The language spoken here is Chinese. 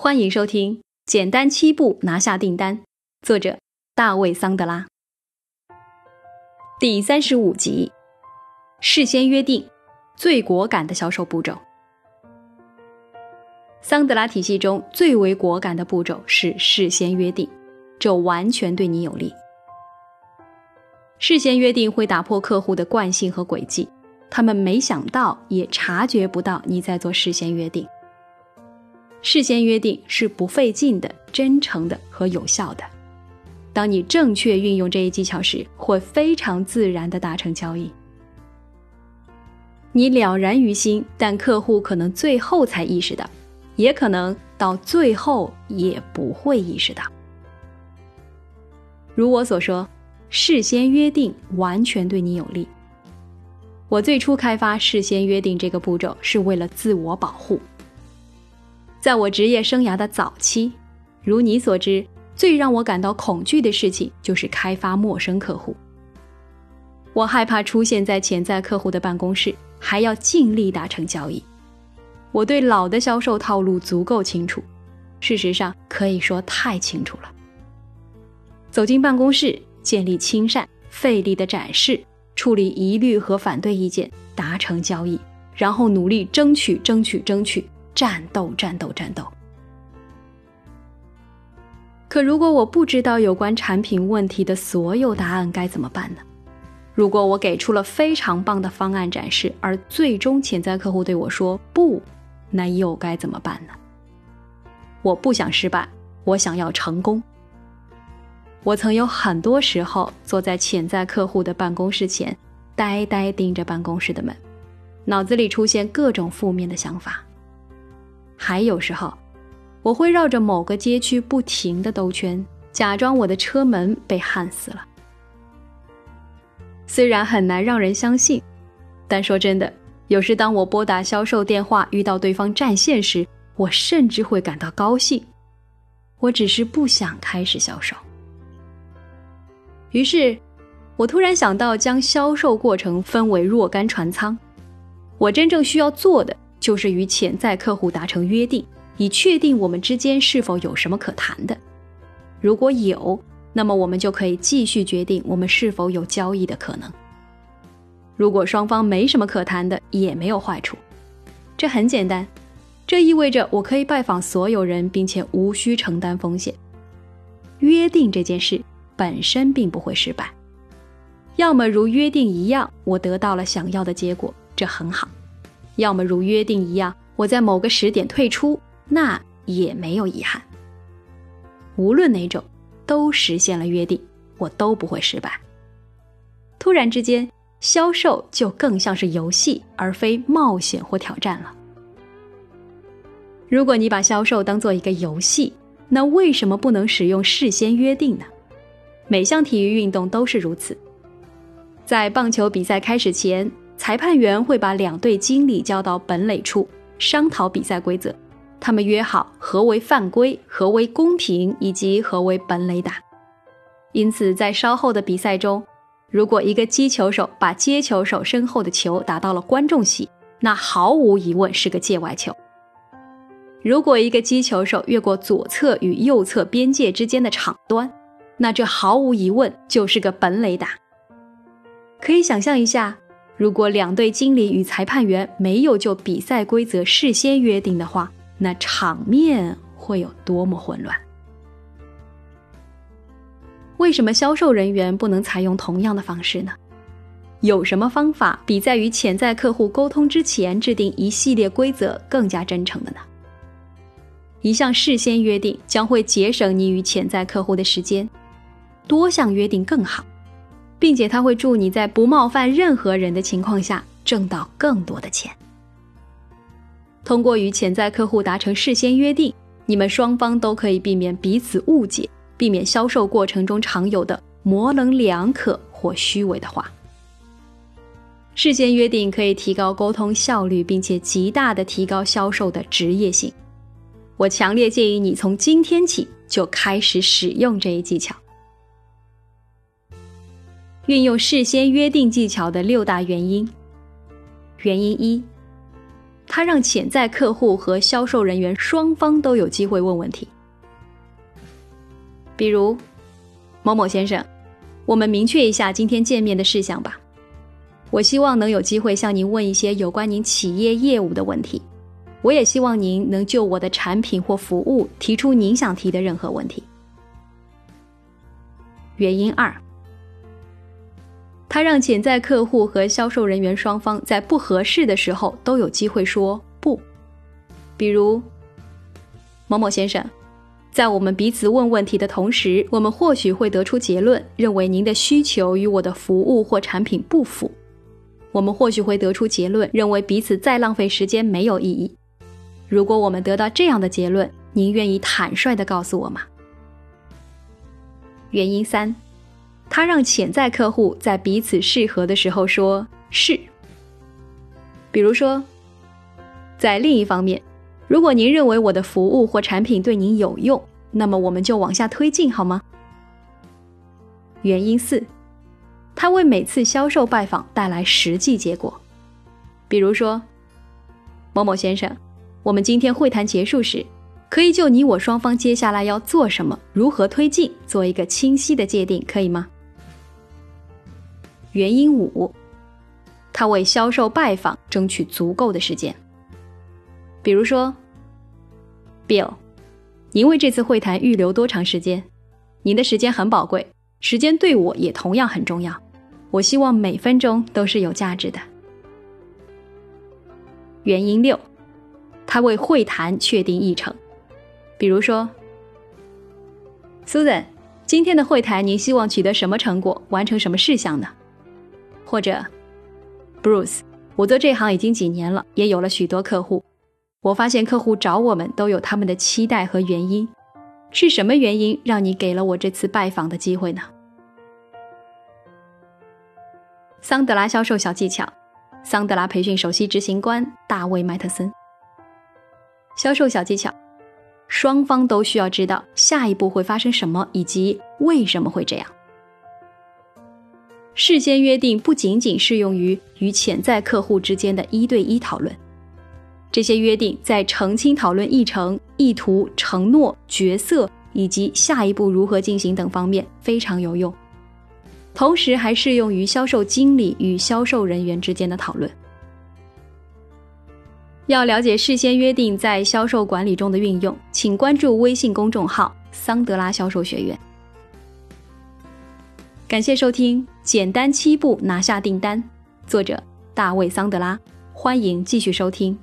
欢迎收听《简单七步拿下订单》，作者大卫·桑德拉，第三十五集：事先约定最果敢的销售步骤。桑德拉体系中最为果敢的步骤是事先约定，这完全对你有利。事先约定会打破客户的惯性和轨迹，他们没想到也察觉不到你在做事先约定。事先约定是不费劲的、真诚的和有效的。当你正确运用这一技巧时，会非常自然的达成交易。你了然于心，但客户可能最后才意识到，也可能到最后也不会意识到。如我所说。事先约定完全对你有利。我最初开发事先约定这个步骤是为了自我保护。在我职业生涯的早期，如你所知，最让我感到恐惧的事情就是开发陌生客户。我害怕出现在潜在客户的办公室，还要尽力达成交易。我对老的销售套路足够清楚，事实上可以说太清楚了。走进办公室。建立亲善，费力的展示，处理疑虑和反对意见，达成交易，然后努力争取，争取，争取，战斗，战斗，战斗。可如果我不知道有关产品问题的所有答案，该怎么办呢？如果我给出了非常棒的方案展示，而最终潜在客户对我说不，那又该怎么办呢？我不想失败，我想要成功。我曾有很多时候坐在潜在客户的办公室前，呆呆盯着办公室的门，脑子里出现各种负面的想法。还有时候，我会绕着某个街区不停的兜圈，假装我的车门被焊死了。虽然很难让人相信，但说真的，有时当我拨打销售电话遇到对方占线时，我甚至会感到高兴。我只是不想开始销售。于是，我突然想到将销售过程分为若干船舱。我真正需要做的就是与潜在客户达成约定，以确定我们之间是否有什么可谈的。如果有，那么我们就可以继续决定我们是否有交易的可能。如果双方没什么可谈的，也没有坏处。这很简单，这意味着我可以拜访所有人，并且无需承担风险。约定这件事。本身并不会失败，要么如约定一样，我得到了想要的结果，这很好；要么如约定一样，我在某个时点退出，那也没有遗憾。无论哪种，都实现了约定，我都不会失败。突然之间，销售就更像是游戏，而非冒险或挑战了。如果你把销售当做一个游戏，那为什么不能使用事先约定呢？每项体育运动都是如此。在棒球比赛开始前，裁判员会把两队经理叫到本垒处商讨比赛规则。他们约好何为犯规、何为公平以及何为本垒打。因此，在稍后的比赛中，如果一个击球手把接球手身后的球打到了观众席，那毫无疑问是个界外球。如果一个击球手越过左侧与右侧边界之间的场端，那这毫无疑问就是个本垒打。可以想象一下，如果两队经理与裁判员没有就比赛规则事先约定的话，那场面会有多么混乱？为什么销售人员不能采用同样的方式呢？有什么方法比在与潜在客户沟通之前制定一系列规则更加真诚的呢？一项事先约定将会节省你与潜在客户的时间。多项约定更好，并且他会助你在不冒犯任何人的情况下挣到更多的钱。通过与潜在客户达成事先约定，你们双方都可以避免彼此误解，避免销售过程中常有的模棱两可或虚伪的话。事先约定可以提高沟通效率，并且极大的提高销售的职业性。我强烈建议你从今天起就开始使用这一技巧。运用事先约定技巧的六大原因。原因一：他让潜在客户和销售人员双方都有机会问问题。比如，某某先生，我们明确一下今天见面的事项吧。我希望能有机会向您问一些有关您企业业务的问题。我也希望您能就我的产品或服务提出您想提的任何问题。原因二，他让潜在客户和销售人员双方在不合适的时候都有机会说不。比如，某某先生，在我们彼此问问题的同时，我们或许会得出结论，认为您的需求与我的服务或产品不符。我们或许会得出结论，认为彼此再浪费时间没有意义。如果我们得到这样的结论，您愿意坦率的告诉我吗？原因三，他让潜在客户在彼此适合的时候说是。比如说，在另一方面，如果您认为我的服务或产品对您有用，那么我们就往下推进好吗？原因四。他为每次销售拜访带来实际结果，比如说，某某先生，我们今天会谈结束时，可以就你我双方接下来要做什么、如何推进做一个清晰的界定，可以吗？原因五，他为销售拜访争取足够的时间，比如说，Bill，您为这次会谈预留多长时间？您的时间很宝贵，时间对我也同样很重要。我希望每分钟都是有价值的。原因六，他为会谈确定议程，比如说，Susan，今天的会谈您希望取得什么成果，完成什么事项呢？或者，Bruce，我做这行已经几年了，也有了许多客户，我发现客户找我们都有他们的期待和原因，是什么原因让你给了我这次拜访的机会呢？桑德拉销售小技巧，桑德拉培训首席执行官大卫·麦特森。销售小技巧，双方都需要知道下一步会发生什么，以及为什么会这样。事先约定不仅仅适用于与潜在客户之间的一对一讨论，这些约定在澄清讨论议程、意图、承诺、角色以及下一步如何进行等方面非常有用。同时还适用于销售经理与销售人员之间的讨论。要了解事先约定在销售管理中的运用，请关注微信公众号“桑德拉销售学院”。感谢收听《简单七步拿下订单》，作者大卫·桑德拉。欢迎继续收听。